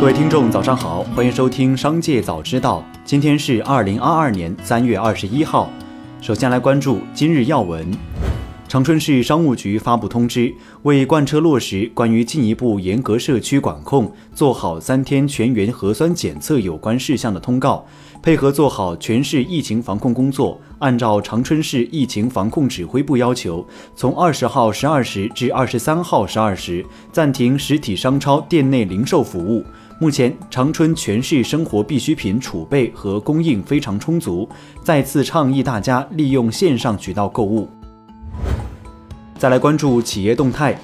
各位听众，早上好，欢迎收听《商界早知道》。今天是二零二二年三月二十一号。首先来关注今日要闻。长春市商务局发布通知，为贯彻落实关于进一步严格社区管控、做好三天全员核酸检测有关事项的通告，配合做好全市疫情防控工作，按照长春市疫情防控指挥部要求，从二十号十二时至二十三号十二时暂停实体商超店内零售服务。目前，长春全市生活必需品储备和供应非常充足，再次倡议大家利用线上渠道购物。再来关注企业动态。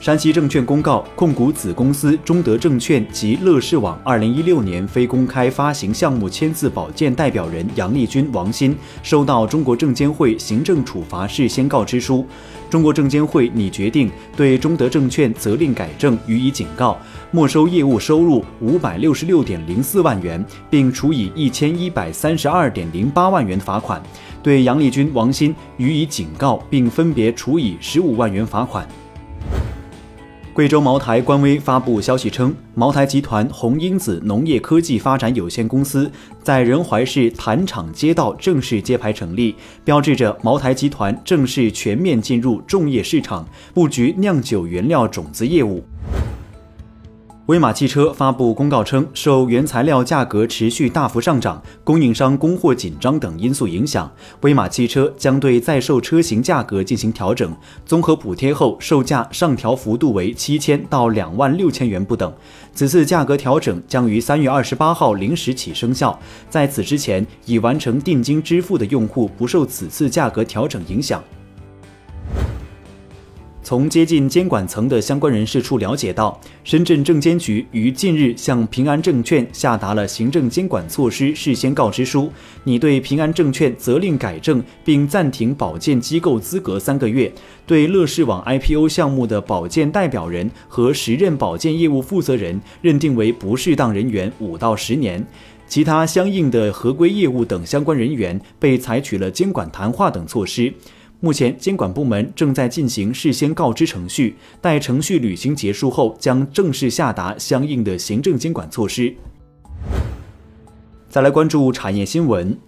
山西证券公告，控股子公司中德证券及乐视网2016年非公开发行项目签字保荐代表人杨丽君、王鑫收到中国证监会行政处罚事先告知书，中国证监会拟决定对中德证券责令改正予以警告，没收业务收入五百六十六点零四万元，并处以一千一百三十二点零八万元罚款。对杨丽君、王鑫予以警告，并分别处以十五万元罚款。贵州茅台官微发布消息称，茅台集团红英子农业科技发展有限公司在仁怀市坛场街道正式揭牌成立，标志着茅台集团正式全面进入种业市场，布局酿酒原料种子业务。威马汽车发布公告称，受原材料价格持续大幅上涨、供应商供货紧张等因素影响，威马汽车将对在售车型价格进行调整，综合补贴后售价上调幅度为七千到两万六千元不等。此次价格调整将于三月二十八号零时起生效，在此之前已完成定金支付的用户不受此次价格调整影响。从接近监管层的相关人士处了解到，深圳证监局于近日向平安证券下达了行政监管措施事先告知书，拟对平安证券责令改正并暂停保荐机构资格三个月，对乐视网 IPO 项目的保荐代表人和时任保荐业务负责人认定为不适当人员五到十年，其他相应的合规业务等相关人员被采取了监管谈话等措施。目前，监管部门正在进行事先告知程序，待程序履行结束后，将正式下达相应的行政监管措施。再来关注产业新闻。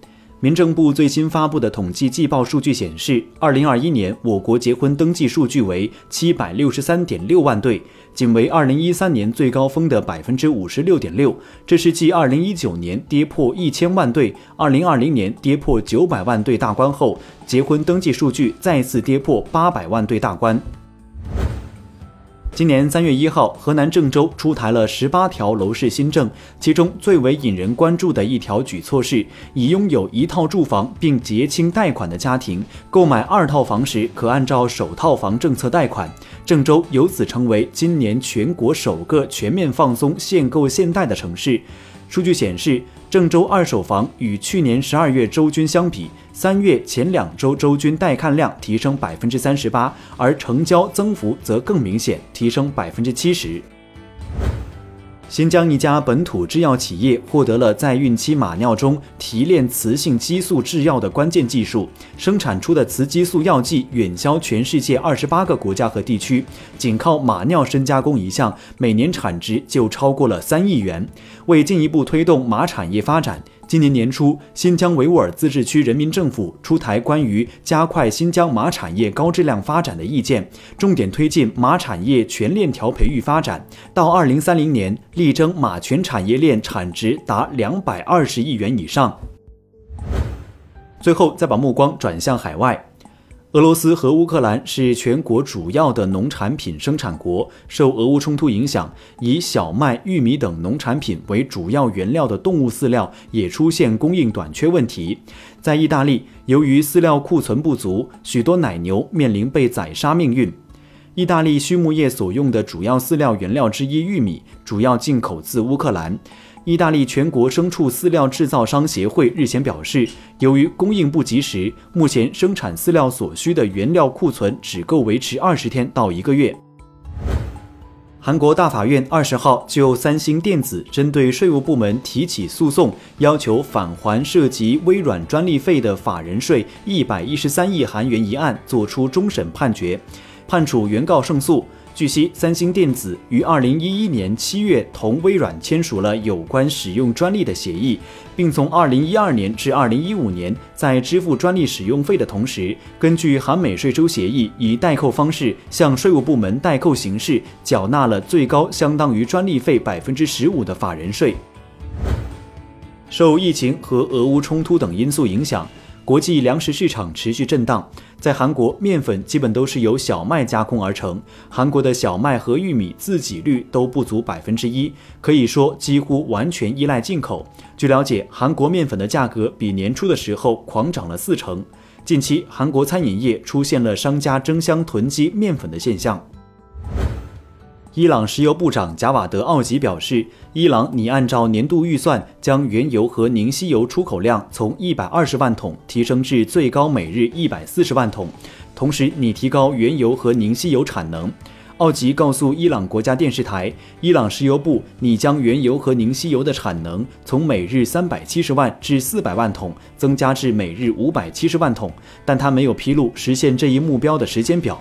民政部最新发布的统计季报数据显示，二零二一年我国结婚登记数据为七百六十三点六万对，仅为二零一三年最高峰的百分之五十六点六。这是继二零一九年跌破一千万对、二零二零年跌破九百万对大关后，结婚登记数据再次跌破八百万对大关。今年三月一号，河南郑州出台了十八条楼市新政，其中最为引人关注的一条举措是，已拥有一套住房并结清贷款的家庭，购买二套房时可按照首套房政策贷款。郑州由此成为今年全国首个全面放松限购限贷的城市。数据显示，郑州二手房与去年十二月周均相比，三月前两周周均带看量提升百分之三十八，而成交增幅则更明显，提升百分之七十。新疆一家本土制药企业获得了在孕期马尿中提炼雌性激素制药的关键技术，生产出的雌激素药剂远销全世界二十八个国家和地区，仅靠马尿深加工一项，每年产值就超过了三亿元。为进一步推动马产业发展。今年年初，新疆维吾尔自治区人民政府出台关于加快新疆马产业高质量发展的意见，重点推进马产业全链条培育发展，到二零三零年力争马全产业链产值达两百二十亿元以上。最后，再把目光转向海外。俄罗斯和乌克兰是全国主要的农产品生产国，受俄乌冲突影响，以小麦、玉米等农产品为主要原料的动物饲料也出现供应短缺问题。在意大利，由于饲料库存不足，许多奶牛面临被宰杀命运。意大利畜牧业所用的主要饲料原料之一玉米，主要进口自乌克兰。意大利全国牲畜饲料制造商协会日前表示，由于供应不及时，目前生产饲料所需的原料库存只够维持二十天到一个月。韩国大法院二十号就三星电子针对税务部门提起诉讼，要求返还涉及微软专利费的法人税一百一十三亿韩元一案作出终审判决，判处原告胜诉。据悉，三星电子于二零一一年七月同微软签署了有关使用专利的协议，并从二零一二年至二零一五年，在支付专利使用费的同时，根据韩美税收协议，以代扣方式向税务部门代扣形式缴纳了最高相当于专利费百分之十五的法人税。受疫情和俄乌冲突等因素影响。国际粮食市场持续震荡，在韩国，面粉基本都是由小麦加工而成。韩国的小麦和玉米自给率都不足百分之一，可以说几乎完全依赖进口。据了解，韩国面粉的价格比年初的时候狂涨了四成。近期，韩国餐饮业出现了商家争相囤积面粉的现象。伊朗石油部长贾瓦德·奥吉表示，伊朗拟按照年度预算，将原油和凝稀油出口量从一百二十万桶提升至最高每日一百四十万桶，同时拟提高原油和凝稀油产能。奥吉告诉伊朗国家电视台，伊朗石油部拟将原油和凝稀油的产能从每日三百七十万至四百万桶增加至每日五百七十万桶，但他没有披露实现这一目标的时间表。